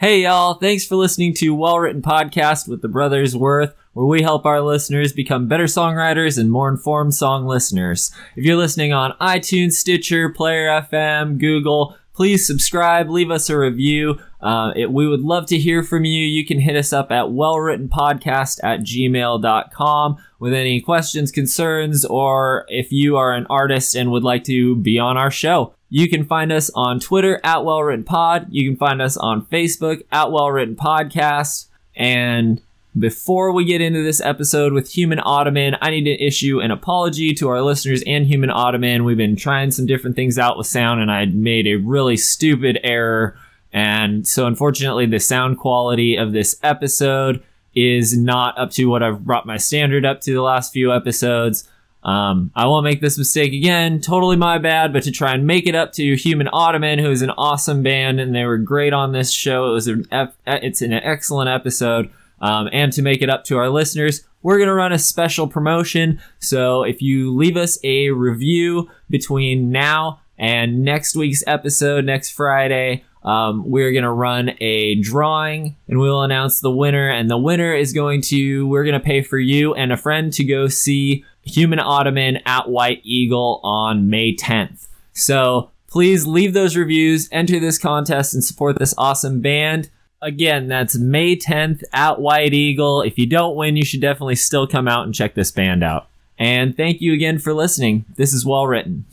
Hey y'all, thanks for listening to Well Written Podcast with the Brothers Worth, where we help our listeners become better songwriters and more informed song listeners. If you're listening on iTunes, Stitcher, Player FM, Google, please subscribe, leave us a review. Uh, it, we would love to hear from you. You can hit us up at wellwrittenpodcast at gmail.com with any questions, concerns, or if you are an artist and would like to be on our show. You can find us on Twitter at Well Written wellwrittenpod. You can find us on Facebook at wellwrittenpodcast. And before we get into this episode with Human Ottoman, I need to issue an apology to our listeners and Human Ottoman. We've been trying some different things out with sound, and I made a really stupid error. And so, unfortunately, the sound quality of this episode is not up to what I've brought my standard up to the last few episodes. Um, I won't make this mistake again. Totally my bad. But to try and make it up to Human Ottoman, who is an awesome band and they were great on this show. It was an it's an excellent episode. Um, and to make it up to our listeners, we're to run a special promotion. So if you leave us a review between now and next week's episode, next Friday, um, we're going to run a drawing and we'll announce the winner. And the winner is going to, we're going to pay for you and a friend to go see Human Ottoman at White Eagle on May 10th. So please leave those reviews, enter this contest, and support this awesome band. Again, that's May 10th at White Eagle. If you don't win, you should definitely still come out and check this band out. And thank you again for listening. This is well written.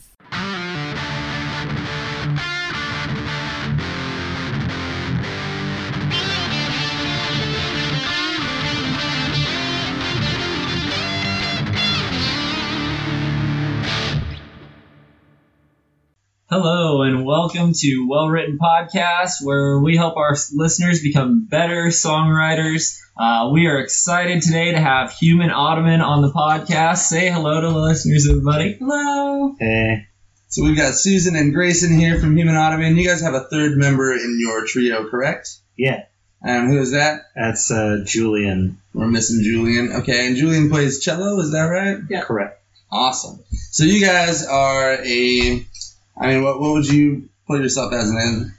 Hello, and welcome to Well Written Podcast, where we help our listeners become better songwriters. Uh, we are excited today to have Human Ottoman on the podcast. Say hello to the listeners, everybody. Hello. Hey. So we've got Susan and Grayson here from Human Ottoman. You guys have a third member in your trio, correct? Yeah. And who is that? That's uh, Julian. We're missing Julian. Okay, and Julian plays cello, is that right? Yeah. Correct. Awesome. So you guys are a I mean, what, what would you put yourself as in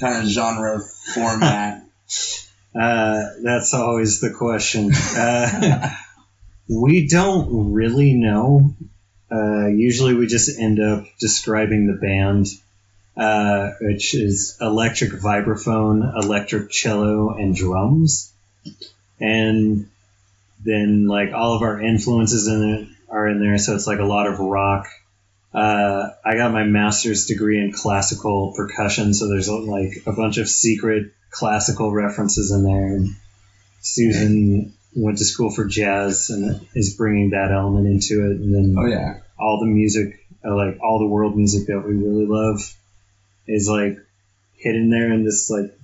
kind of genre format? uh, that's always the question. Uh, we don't really know. Uh, usually we just end up describing the band, uh, which is electric vibraphone, electric cello, and drums. And then, like, all of our influences in it are in there, so it's like a lot of rock, uh, I got my master's degree in classical percussion, so there's like a bunch of secret classical references in there. And Susan went to school for jazz and is bringing that element into it. And then oh yeah, all the music, uh, like all the world music that we really love, is like hidden there in this like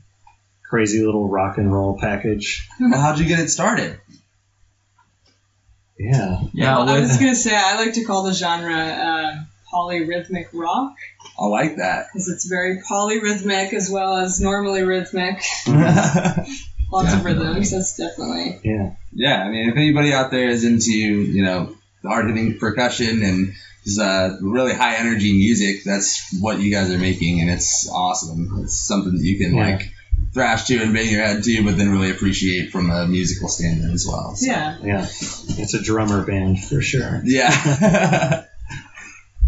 crazy little rock and roll package. Well, how'd you get it started? Yeah. Yeah. Well, I was gonna say I like to call the genre uh, polyrhythmic rock. I like that. Because it's very polyrhythmic as well as normally rhythmic. Lots of rhythms, that's definitely. Yeah. Yeah, I mean, if anybody out there is into, you know, hard hitting percussion and just uh, really high energy music, that's what you guys are making, and it's awesome. It's something that you can, yeah. like, thrash to and bang your head to, but then really appreciate from a musical standard as well. So. Yeah. Yeah. It's a drummer band for sure. Yeah.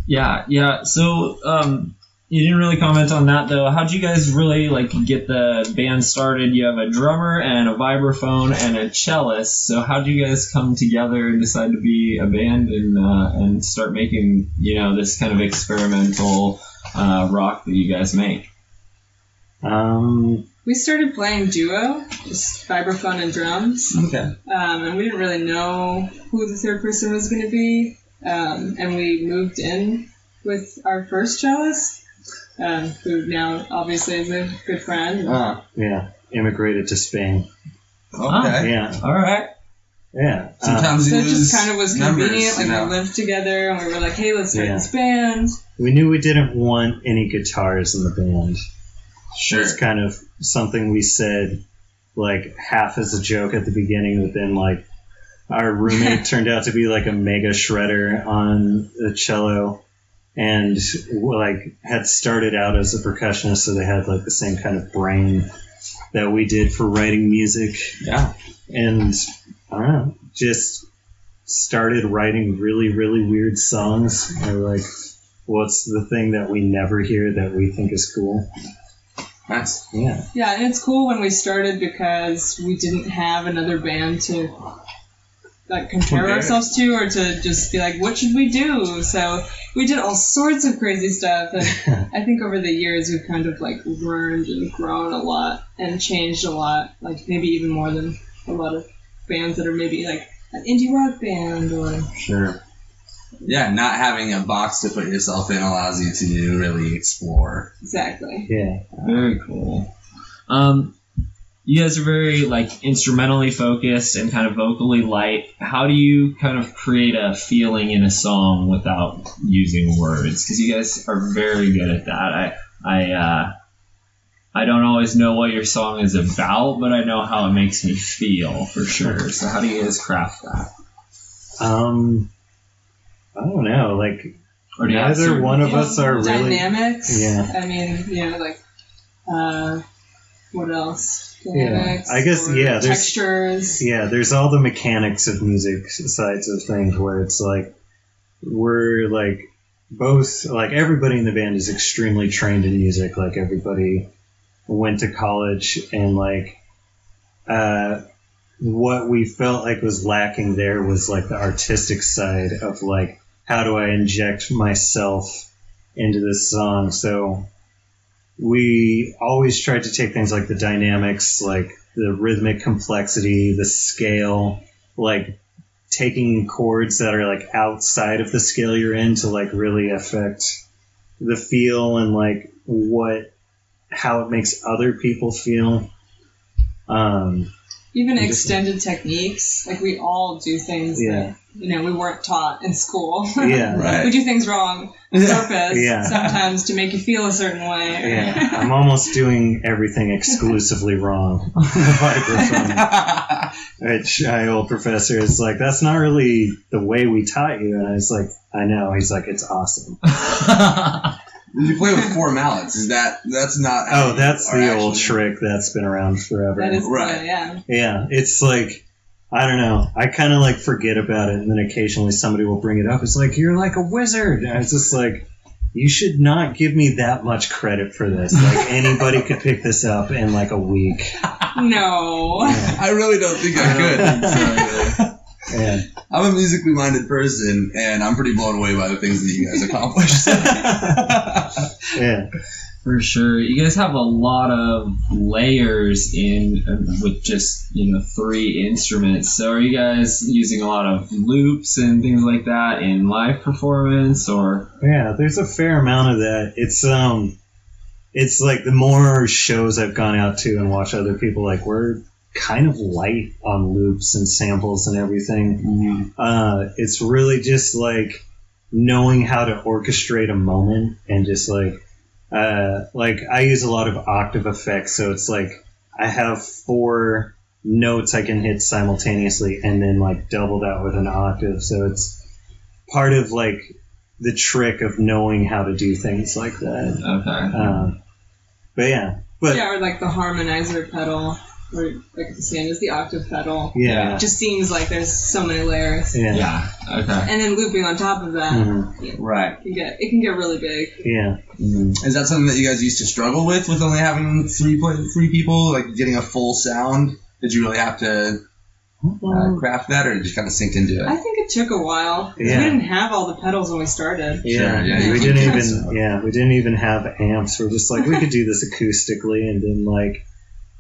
Yeah, yeah. So um, you didn't really comment on that though. How'd you guys really like get the band started? You have a drummer and a vibraphone and a cellist. So how'd you guys come together and decide to be a band and uh, and start making you know this kind of experimental uh, rock that you guys make? Um, we started playing duo, just vibraphone and drums. Okay. Um, and we didn't really know who the third person was going to be. Um, and we moved in with our first cellist, um, who now obviously is a good friend. Uh, yeah, immigrated to Spain. Okay. Yeah. All right. Yeah. Sometimes so you it just kind of was members, convenient. Like you know? we lived together, and we were like, "Hey, let's start Yeah. this band." we knew we didn't want any guitars in the band. Sure. It's kind of something we said like half as a joke at the beginning, but then like our roommate turned out to be like a mega shredder on the cello and like had started out as a percussionist, so they had like the same kind of brain. that we did for writing music, Yeah. and I don't know, just started writing really, really weird songs. Or like, what's the thing that we never hear that we think is cool? Nice. Yeah, Yeah, and it's cool when we started because we didn't have another band to like compare Compare. ourselves to or to just be like, what should we do? So we did all sorts of crazy stuff and I think over the years we've kind of like learned and grown a lot and changed a lot, like maybe even more than a lot of bands that are maybe like an indie rock band or Sure. Yeah, not having a box to put yourself in allows you to really explore. exactly. yeah. Very cool. Um, you guys are very like instrumentally focused and kind of vocally light. How do you kind of create a feeling in a song without using words? Because you guys are very good at that. I I uh, I don't always know what your song is about, but I know how it makes me feel for sure. So how do you guys craft that? Um, I don't know, like Or do neither certain- one of us are really. dynamics. Yeah. I mean, you know, like uh, what else? Yeah. I guess, yeah, there's- Textures. Yeah, there's all the mechanics of music sides of things where it's like we're like both like everybody in the band is extremely trained in music. Like everybody went to college and like uh what we felt like was lacking there was like the artistic side of like how do I inject myself into this song. So we always tried to take things like the dynamics, like the rhythmic complexity, the scale, like taking chords that are like outside of the scale you're in to like really affect the feel and like what how it makes other people feel. Um, Even Interesting. extended techniques. Like we all do things Yeah. that you know we weren't taught in school. yeah, Right. we do things wrong on purpose Yeah. sometimes to make you feel a certain way. yeah. I'm almost doing everything exclusively wrong on the microphone. Which my old professor is like, that's not really the way we taught you. And I was like, I know. He's like, it's awesome. You play with four mallets. Is that that's not? Oh, that's are the old trick that's been around forever. That is Right. right. yeah. Yeah, it's like I don't know. I kind of like forget about it, and then occasionally somebody will bring it up. It's like you're like a wizard. And I was just like, you should not give me that much credit for this. Like anybody could pick this up in like a week. No. I really don't think I could. Yeah, I'm a musically minded person, and I'm pretty blown away by the things that you guys accomplished. yeah, For sure. You guys have a lot of layers in uh, with just, you know, three instruments. So are you guys using a lot of loops and things like that in live performance or yeah. There's a fair amount of that. It's um, it's like the more shows I've gone out to and watched other people, like we're kind of light on loops and samples and everything. uh, it's really just like knowing how to orchestrate a moment and just like uh, like I use a lot of octave effects, so it's like I have four notes I can hit simultaneously and then like double that with an octave. So it's part of like the trick of knowing how to do things like that. Okay. Um, but yeah, but yeah, or like the harmonizer pedal, or like the same as the octave pedal. yeah, It just seems like there's so many layers. yeah, Yeah. Okay. And then looping on top of that, Mhm. right. it can get it can get really big. yeah. Is that something that you guys used to struggle with, with only having three three people, like getting a full sound? Did you really have to uh, craft that, or just kind of sink into it? I think it took a while. Yeah. We didn't have all the pedals when we started. Yeah, Sure, yeah, we didn't even. so. Yeah, we didn't even have amps. We're just like we could do this acoustically, and then like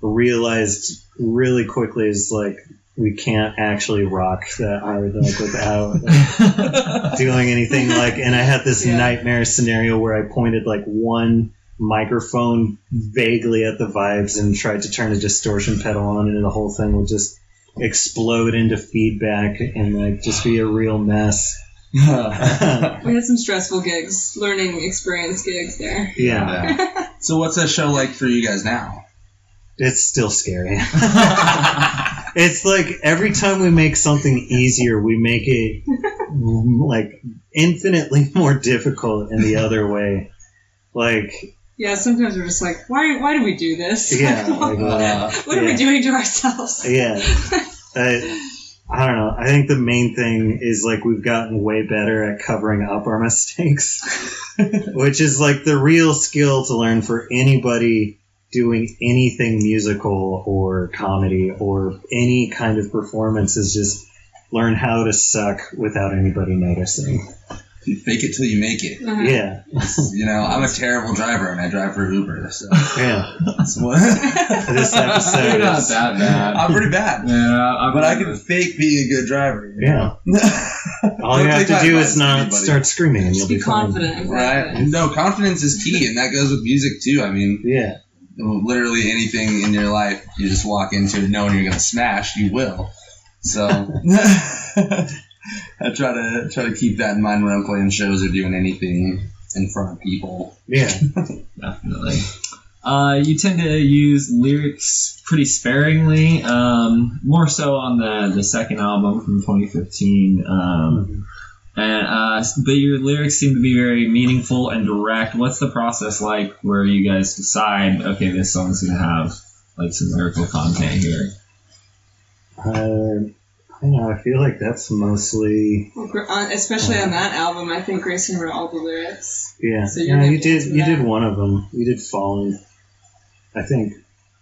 realized really quickly is like we can't actually rock that hard like without doing anything like. And I had this Yeah. nightmare scenario where I pointed like one microphone vaguely at the vibes and tried to turn a distortion pedal on, and the whole thing would just explode into feedback and like just be a real mess. We had some stressful gigs, learning experience gigs there. Yeah. so, what's that show like for you guys now? It's still scary. it's like every time we make something easier, we make it like infinitely more difficult in the other way. Like Yeah, sometimes we're just like, why why do we do this? Yeah, like, Uh, what are yeah. we doing to ourselves? Yeah. I, I don't know. I think the main thing is like we've gotten way better at covering up our mistakes, which is like the real skill to learn for anybody doing anything musical or comedy or any kind of performance is just learn how to suck without anybody noticing. you fake it till you make it. Uh-huh. Yeah. You know, I'm a terrible driver and I drive for Uber, so Yeah. that's what. This episode You're not is- that bad. I'm pretty bad, Yeah, I'm but I can fake being a good driver. you Yeah. know? All you have to do is not anybody. start screaming and Just you'll be be fine. confident. Right? No, confidence is key, and that goes with music too. I mean, Yeah. Literally anything in your life, you just walk into it knowing you're gonna smash, you will. So I try to try to keep that in mind when I'm playing shows or doing anything in front of people. Yeah. definitely. Uh, you tend to use lyrics pretty sparingly, um, more so on the, the second album from 2015. Um, and uh, but your lyrics seem to be very meaningful and direct. What's the process like where you guys decide, okay, this song's gonna have like some lyrical content here? Uh, I don't know. I feel like that's mostly Well, gr- on- Especially on that album, I think Grayson wrote all the lyrics. yeah. So you're yeah, you did. You into did one of them. You did "Falling." I think.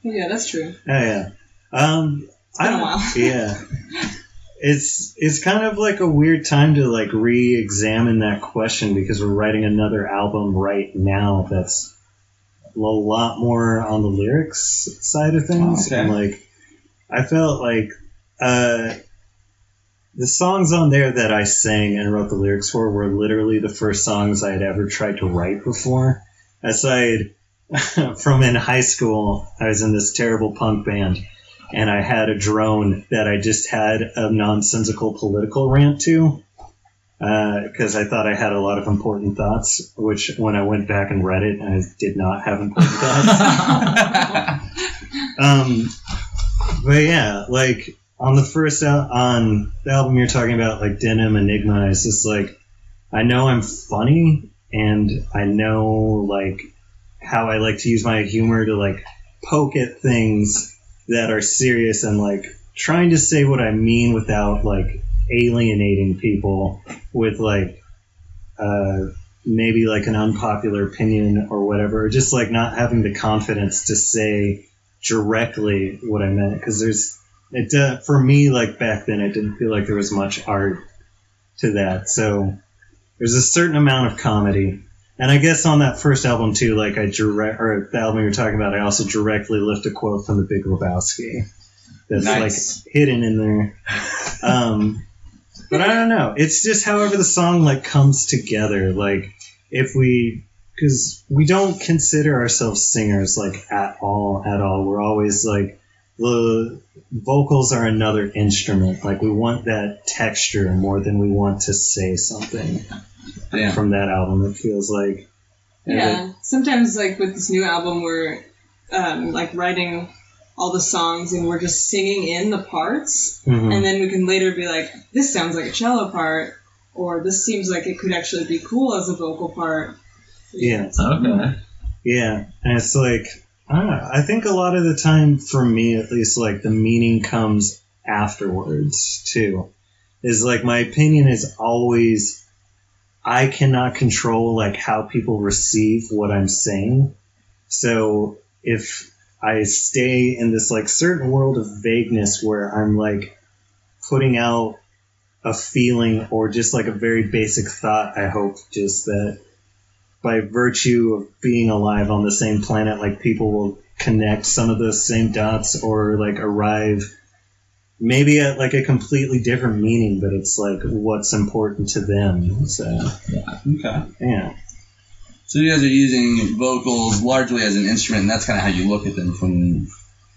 Yeah, that's true. Oh yeah. Um. It's been I a don't- while. yeah. It's it's kind of like a weird time to like re-examine that question because we're writing another album right now that's a lot more on the lyrics side of things. Okay. And like I felt like uh the songs on there that I sang and wrote the lyrics for were literally the first songs I had ever tried to write before. Aside from in high school, I was in this terrible punk band and I had a drone that I just had a nonsensical political rant to because I thought I had a lot of important thoughts, which when I went back and read it, I did not have important thoughts. um, but yeah, like on the first al- on the album you're talking about, like Denim Enigma, it's just like I know I'm funny and I know like how I like to use my humor to like poke at things that are serious and like trying to say what I mean without like alienating people with like uh, maybe like an unpopular opinion or whatever, or just like not having the confidence to say directly what I meant. Because there's it uh, for me like back then it didn't feel like there was much art to that. So there's a certain amount of comedy and I guess on that first album too, like I direct or the album you're talking about, I also directly lift a quote from The Big Lebowski that's Nice. like hidden in there. Um, but I don't know. It's just however the song like comes together. Like if we, because we don't consider ourselves singers like at all, at all. We're always like the vocals are another instrument. Like we want that texture more than we want to say something Damn. from that album. It feels like Yeah. Sometimes, like with this new album, we're um, like writing all the songs and we're just singing in the parts, Mhm. and then we can later be like, "This sounds like a cello part," or "This seems like it could actually be cool as a vocal part." Yeah. Okay. Yeah, and it's like I don't know. I think a lot of the time, for me at least, like the meaning comes afterwards too. Is like my opinion is always I cannot control like how people receive what I'm saying. So if I stay in this like certain world of vagueness where I'm like putting out a feeling or just like a very basic thought, I hope just that by virtue of being alive on the same planet, like people will connect some of those same dots or like arrive maybe at like a completely different meaning, but it's like what's important to them. So Okay. yeah, So you guys are using vocals largely as an instrument, and that's kind of how you look at them from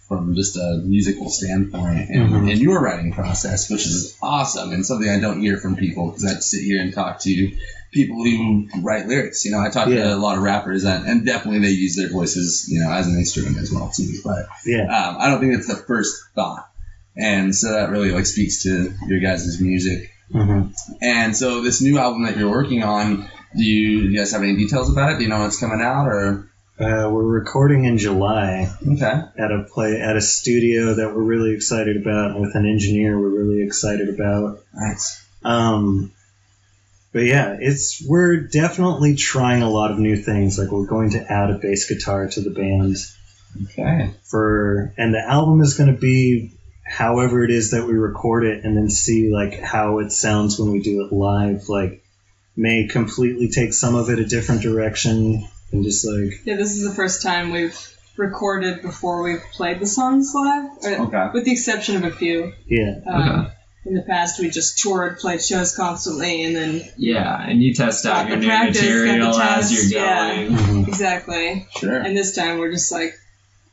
from just a musical standpoint and, Mhm. and your writing process, which is awesome and something I don't hear from people because I sit here and talk to people who write lyrics. You know, I talk Yeah. to a lot of rappers, and, and definitely they use their voices, you know, as an instrument as well too. But yeah, um, I don't think it's the first thought, and so that really like speaks to your guys' music. hmm And so this new album that you're working on, do you, do you guys have any details about it? Do you know when it's coming out or? Uh, we're recording in July Okay. at a play at a studio that we're really excited about, with an engineer we're really excited about. Nice. Um, but yeah, it's we're definitely trying a lot of new things. Like we're going to add a bass guitar to the band Okay. for, and the album is going to be however it is that we record it, and then see like how it sounds when we do it live. Like may completely take some of it a different direction, and just like Yeah, this is the first time we've recorded before we've played the songs live, or- Okay. with the exception of a few. yeah, Um, In the past, we just toured, played shows constantly, and then Yeah, and you test out your the new practice, got the material as you're yeah. going. Mhm. exactly. Sure. And this time, we're just like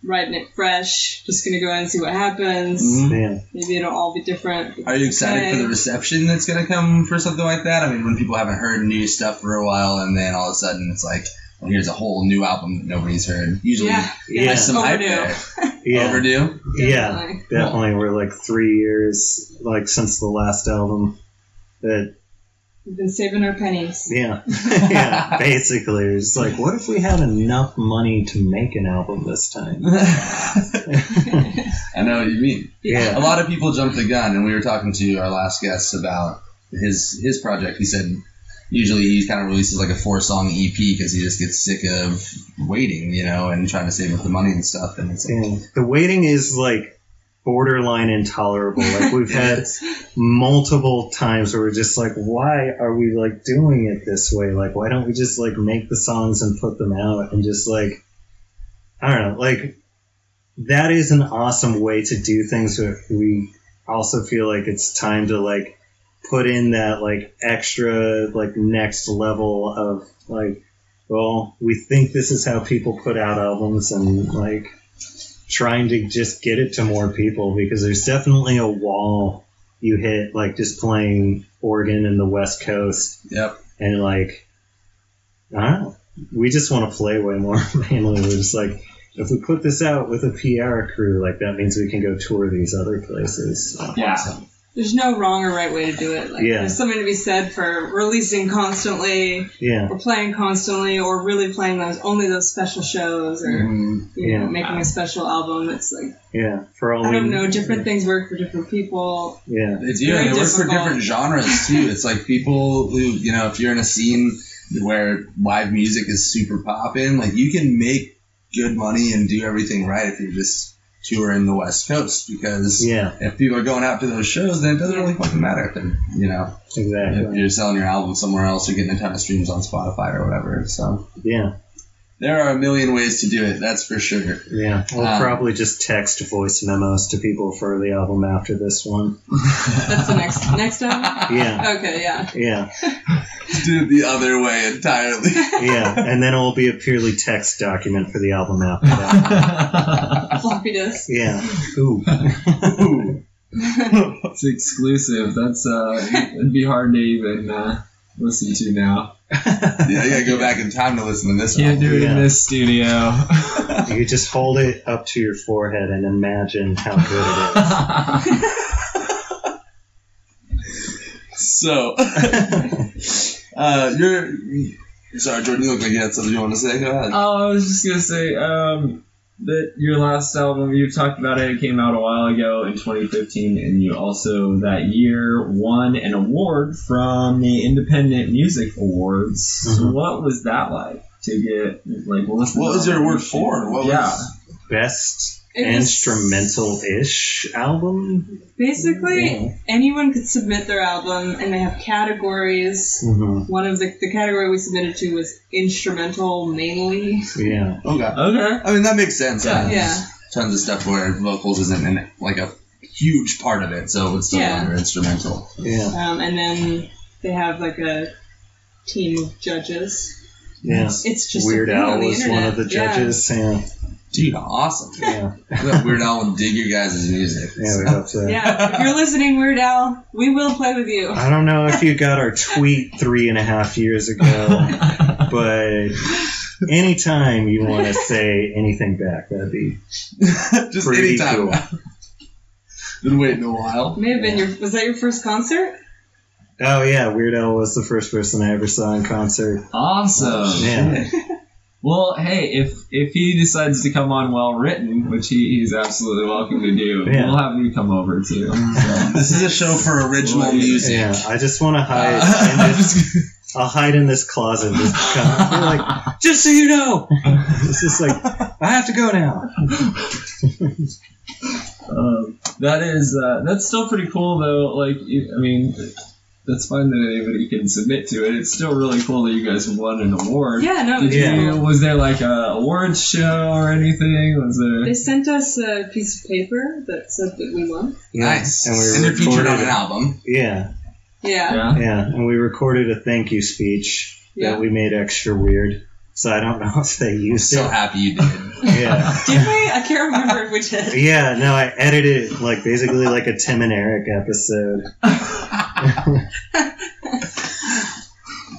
writing it fresh. Just gonna go in and see what happens. Mhm. Maybe it'll all be different. Are you excited for the reception that's going to come for something like that? I mean, when people haven't heard new stuff for a while, and then all of a sudden it's like, well, here's a whole new album that nobody's heard. Usually, Yeah, Yeah. there's some hype Overdue. there. Yeah. Overdue. Yeah, Definitely. definitely. We're like three years, like since the last album. That We've been saving our pennies. yeah, yeah. Basically, it's like, what if we had enough money to make an album this time? I know what you mean. Yeah. A lot of people jump the gun, and we were talking to our last guest about his his project. He said usually he kind of releases like a four song EP because he just gets sick of waiting, you know, and trying to save up the money and stuff. And it's like, Yeah. The waiting is like borderline intolerable. Like we've had multiple times where we're just like, why are we like doing it this way? Like, why don't we just like make the songs and put them out and just like, I don't know, like that is an awesome way to do things. But we also feel like it's time to like put in that like extra like next level of like, well, we think this is how people put out albums and like trying to just get it to more people because there's definitely a wall you hit like just playing Oregon and the West Coast yep. and like I don't know. We just want to play way more mainly. We're just like if we put this out with a PR crew, like that means we can go tour these other places. Yeah. There's no wrong or right way to do it. Like, Yeah. There's something to be said for releasing constantly, Yeah. or playing constantly, or really playing those only those special shows, or Mm, you know, making a special album. It's like Yeah. For all I don't know, different things work for different people. Yeah. it's do. very They work for different genres too. It's like people who, you know, if you're in a scene where live music is super popping, like you can make good money and do everything right if you're just touring the West Coast because Yeah. if people are going out to those shows, then it doesn't really fucking matter if you know, exactly. if you're selling your album somewhere else or getting a ton of streams on Spotify or whatever. So Yeah. There are a million ways to do it. That's for sure. Yeah. We'll Um, probably just text voice memos to people for the album after this one. That's the next next album. Yeah. Okay, yeah. Yeah. do it the other way entirely. Yeah. And then it will be a purely text document for the album after that. Floppy disk. Yeah. Ooh. Ooh. it's exclusive. That's uh, it'd be hard to even uh, listen to now. Yeah, you gotta go back in time to listen to this one. You Can't one. do it Yeah. in this studio. You just hold it up to your forehead and imagine how good it is. So, uh, you're. Sorry, Jordan, you look like you had something you want to say. Go ahead. Oh, I was just gonna say um, that your last album you've talked about it. It came out a while ago in 2015, and you also that year won an award from the Independent Music Awards. So Mhm. what was that like to get like what was What was your award for? What yeah, was- Best It was- instrumental-ish album. Basically, Yeah. anyone could submit their album, and they have categories. Mm-hmm. One of the, the category we submitted to was instrumental mainly. Yeah. Okay. okay. I mean, that makes sense. Yeah. There's Yeah. Tons of stuff where vocals isn't in, like a huge part of it, so it's still Yeah. under instrumental. Yeah. Um, and then they have like a team of judges. Yeah. It's just Weird a thing on Al the was one of the Yeah. judges. Yeah. Dude, awesome. Yeah. I thought Weird Al would dig your guys' music. Yeah. We hope so. Yeah, if you're listening, Weird Al, we will play with you. I don't know if you got our tweet three and a half years ago, but anytime you want to say anything back, that'd be Just Pretty anytime. cool. Been waiting a while. May have been your. Was that your first concert? Oh yeah, Weird Al was the first person I ever saw in concert. awesome. Yeah. Well, hey, if if he decides to come on well written, which he, he's absolutely welcome to do, Yeah. we'll have you come over too. So. This is a show for original Well, music. Yeah, I just want to hide. Uh, in I'm this, just- I'll hide in this closet. Just come, be like, just so you know, it's just like I have to go now. Um, that is uh, that's still pretty cool though. Like, I mean, that's fine that anybody can submit to it. It's still really cool that you guys won an award. Yeah, no, Did Yeah. you? Was there like a awards show or anything? Was there? They sent us a piece of paper that said that we won. Nice. And And, we they're featured recorded on an album. Yeah, Yeah. Yeah. yeah, and we recorded a thank you speech Yeah. that we made extra weird. So I don't know if they used it. So it. happy you did. Yeah. Did we? I can't remember if we did. Yeah, no, I edited like basically like a Tim and Eric episode.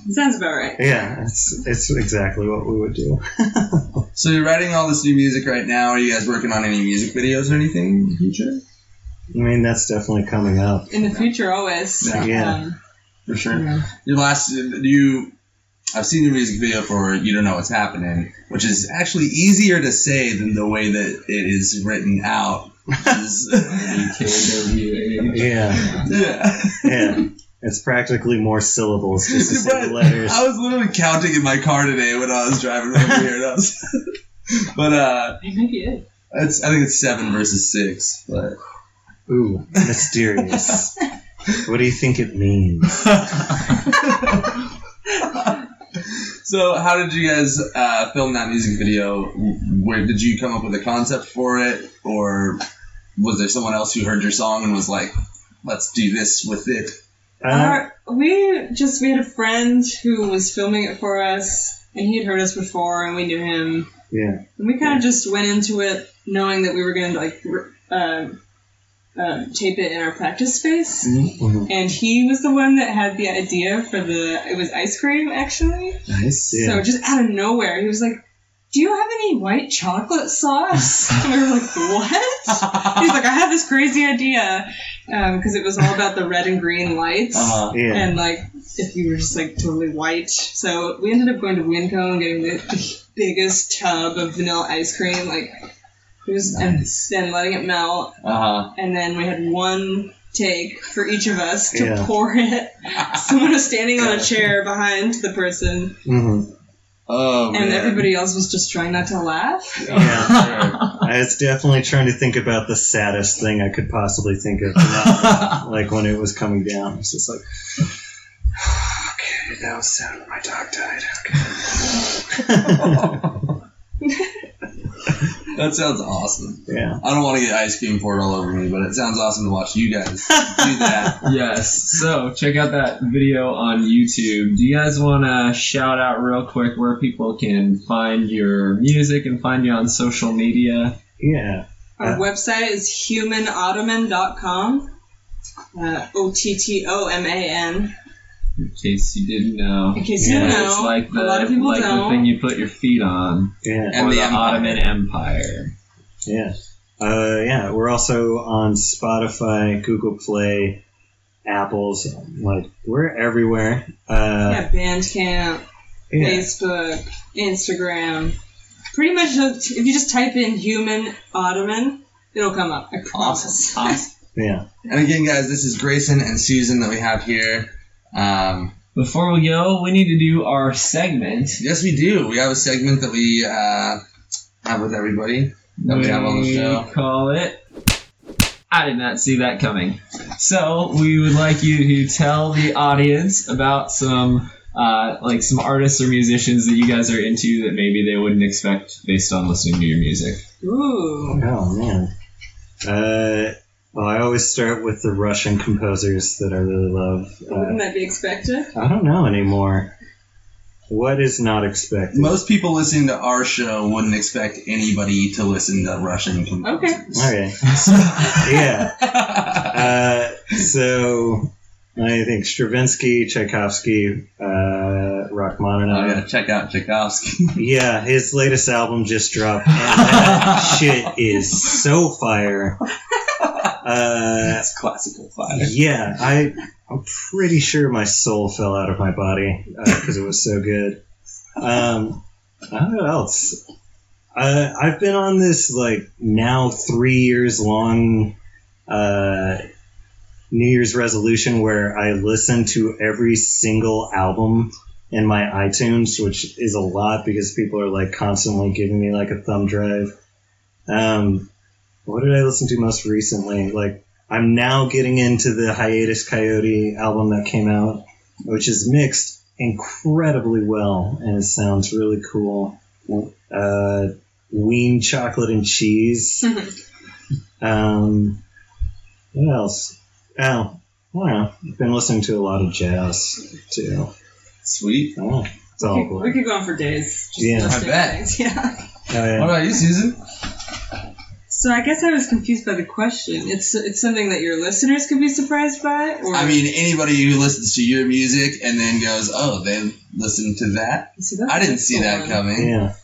Sounds about right. Yeah, it's it's exactly what we would do. So you're writing all this new music right now. Are you guys working on any music videos or anything in the future? I mean, that's definitely coming up. In the future, always. Yeah. Yeah. Um, For sure. yeah. Your last, you, I've seen your music video for "You Don't Know What's Happening," which is actually easier to say than the way that it is written out. Which is, KWA. Yeah, yeah. yeah. It's practically more syllables just to say the letters. I was literally counting in my car today when I was driving over here. And I was, but uh, Maybe it. it's, I think it's seven versus six. But Ooh, mysterious. what do you think it means? So, how did you guys uh, film that music video? Where did you come up with a concept for it, or was there someone else who heard your song and was like, "Let's do this with it"? Uh, Our, we just we had a friend who was filming it for us, and he had heard us before, and we knew him, yeah, and we kind of just went into it knowing that we were going to like r- um, um, tape it in our practice space. mhm. And he was the one that had the idea for the it was ice cream actually. Nice. Yeah. So just out of nowhere, he was like, "Do you have any white chocolate sauce?" And we were like, "What?" He's like, "I have this crazy idea because it was all about the red and green lights." Uh-huh. yeah. and like if you were just like totally white. So we ended up going to Winco and getting the, the biggest tub of vanilla ice cream, like it was, Nice. and then letting it melt, Uh huh. and then we had one take for each of us to Yeah. pour it. Someone was standing on a chair behind the person, hmm Oh man. and everybody else was just trying not to laugh. Yeah. I was definitely trying to think about the saddest thing I could possibly think of. Like when it was coming down, it's just like, okay, that was sad when my dog died. That sounds awesome. yeah. I don't want to get ice cream poured all over me, but it sounds awesome to watch you guys do that. yes. So check out that video on YouTube. Do you guys want to shout out real quick where people can find your music and find you on social media? Yeah. Our Uh, website is humanottoman.com. Uh, O T T O M A N. In case you didn't know. In case you Yeah, know, It's like the, a lot of people like don't. the thing you put your feet on. Yeah. And or the the, Empire. Ottoman Empire. Yeah. Uh, yeah. We're also on Spotify, Google Play, Apple's. Like, we're everywhere. Uh, yeah, Bandcamp, yeah. Facebook, Instagram. Pretty much, if you just type in human ottoman, it'll come up. I promise. Awesome. Yeah. And again, guys, this is Grayson and Susan that we have here. Um, Before we go, we need to do our segment. yes, we do. We have a segment that we uh, have with everybody that we have on the show. call it. I did not see that coming. So we would like you to tell the audience about some, uh, like some artists or musicians that you guys are into that maybe they wouldn't expect based on listening to your music. Ooh. Oh man. Uh, well, I always start with the Russian composers that I really love. Uh, Wouldn't that be expected? I don't know anymore. What is not expected? Most people listening to our show wouldn't expect anybody to listen to Russian composers. Okay. Okay. yeah. Uh, so I think Stravinsky, Tchaikovsky, uh, Rachmaninoff. Oh, yeah, check out Tchaikovsky. Yeah, his latest album just dropped, and that shit is so fire. Uh, That's classical fire. yeah, I I'm pretty sure my soul fell out of my body because it was so good. Um, Uh, what else? Uh, I've been on this like now three years long uh, New Year's resolution where I listen to every single album in my iTunes, which is a lot because people are like constantly giving me like a thumb drive. Um, what did I listen to most recently? Like I'm now getting into the Hiatus Kaiyote album that came out, which is mixed incredibly well and it sounds really cool. Uh, Ween chocolate and cheese. um, what else? Oh, wow. I've been listening to a lot of jazz too. Sweet. Oh, it's all we, could, cool. we could go on for days. Just Yeah. I bet. things. Yeah. Oh, yeah. What about you, Susan? So I guess I was confused by the question. It's it's something that your listeners could be surprised by, or I mean, anybody who listens to your music and then goes, "Oh, they listen to that." See, I didn't see that one. coming. Yeah.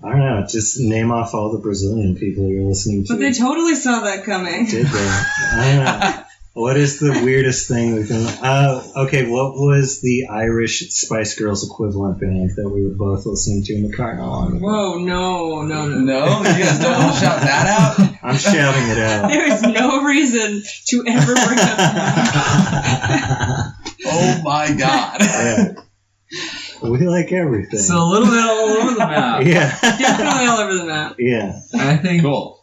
I don't know. Just name off all the Brazilian people you're listening to. But they totally saw that coming. Did they? I don't know. What is the weirdest thing we've done? Uh, okay, what was the Irish Spice Girls equivalent band that we were both listening to in the car not? Whoa, no, no, no. No, you guys don't want to shout that out. I'm shouting it out. There is no reason to ever bring up that. Oh my god. yeah. We like everything. So a little bit all over the map. yeah. Definitely all over the map. Yeah. I think Cool.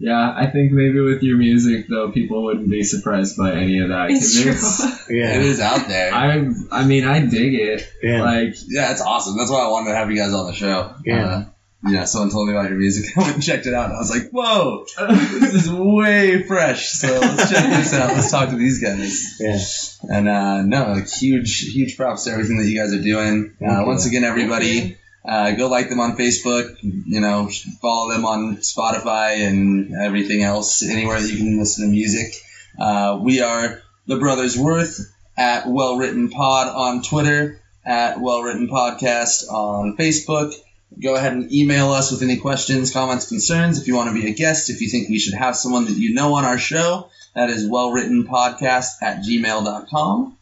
Yeah, I think maybe with your music though, people wouldn't be surprised by any of that. It's true. it's- Yeah. is out there. I I mean I dig it. Yeah. Like yeah, it's awesome. That's why I wanted to have you guys on the show. Yeah. Uh, yeah, someone told me about your music. I went and checked it out, and I was like, "Whoa, this is way fresh." So let's check this out. Let's talk to these guys. Yeah. And uh, no, like, huge, huge props to everything that you guys are doing. Uh, once again, everybody, uh, go like them on Facebook. You know, follow them on Spotify and everything else, anywhere that you can listen to music. Uh, we are the Brothers Worth at Well Written Pod on Twitter, at Well Written Podcast on Facebook. Go ahead and email us with any questions, comments, concerns. If you want to be a guest, if you think we should have someone that you know on our show, that is wellwrittenpodcast at gmail.com.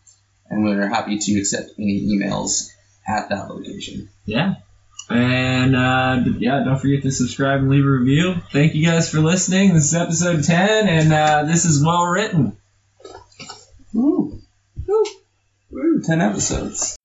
And we're happy to accept any emails at that location. yeah. And uh, yeah, don't forget to subscribe and leave a review. Thank you guys for listening. This is episode 10, and uh, this is well written. Woo. Woo. Woo. 10 episodes.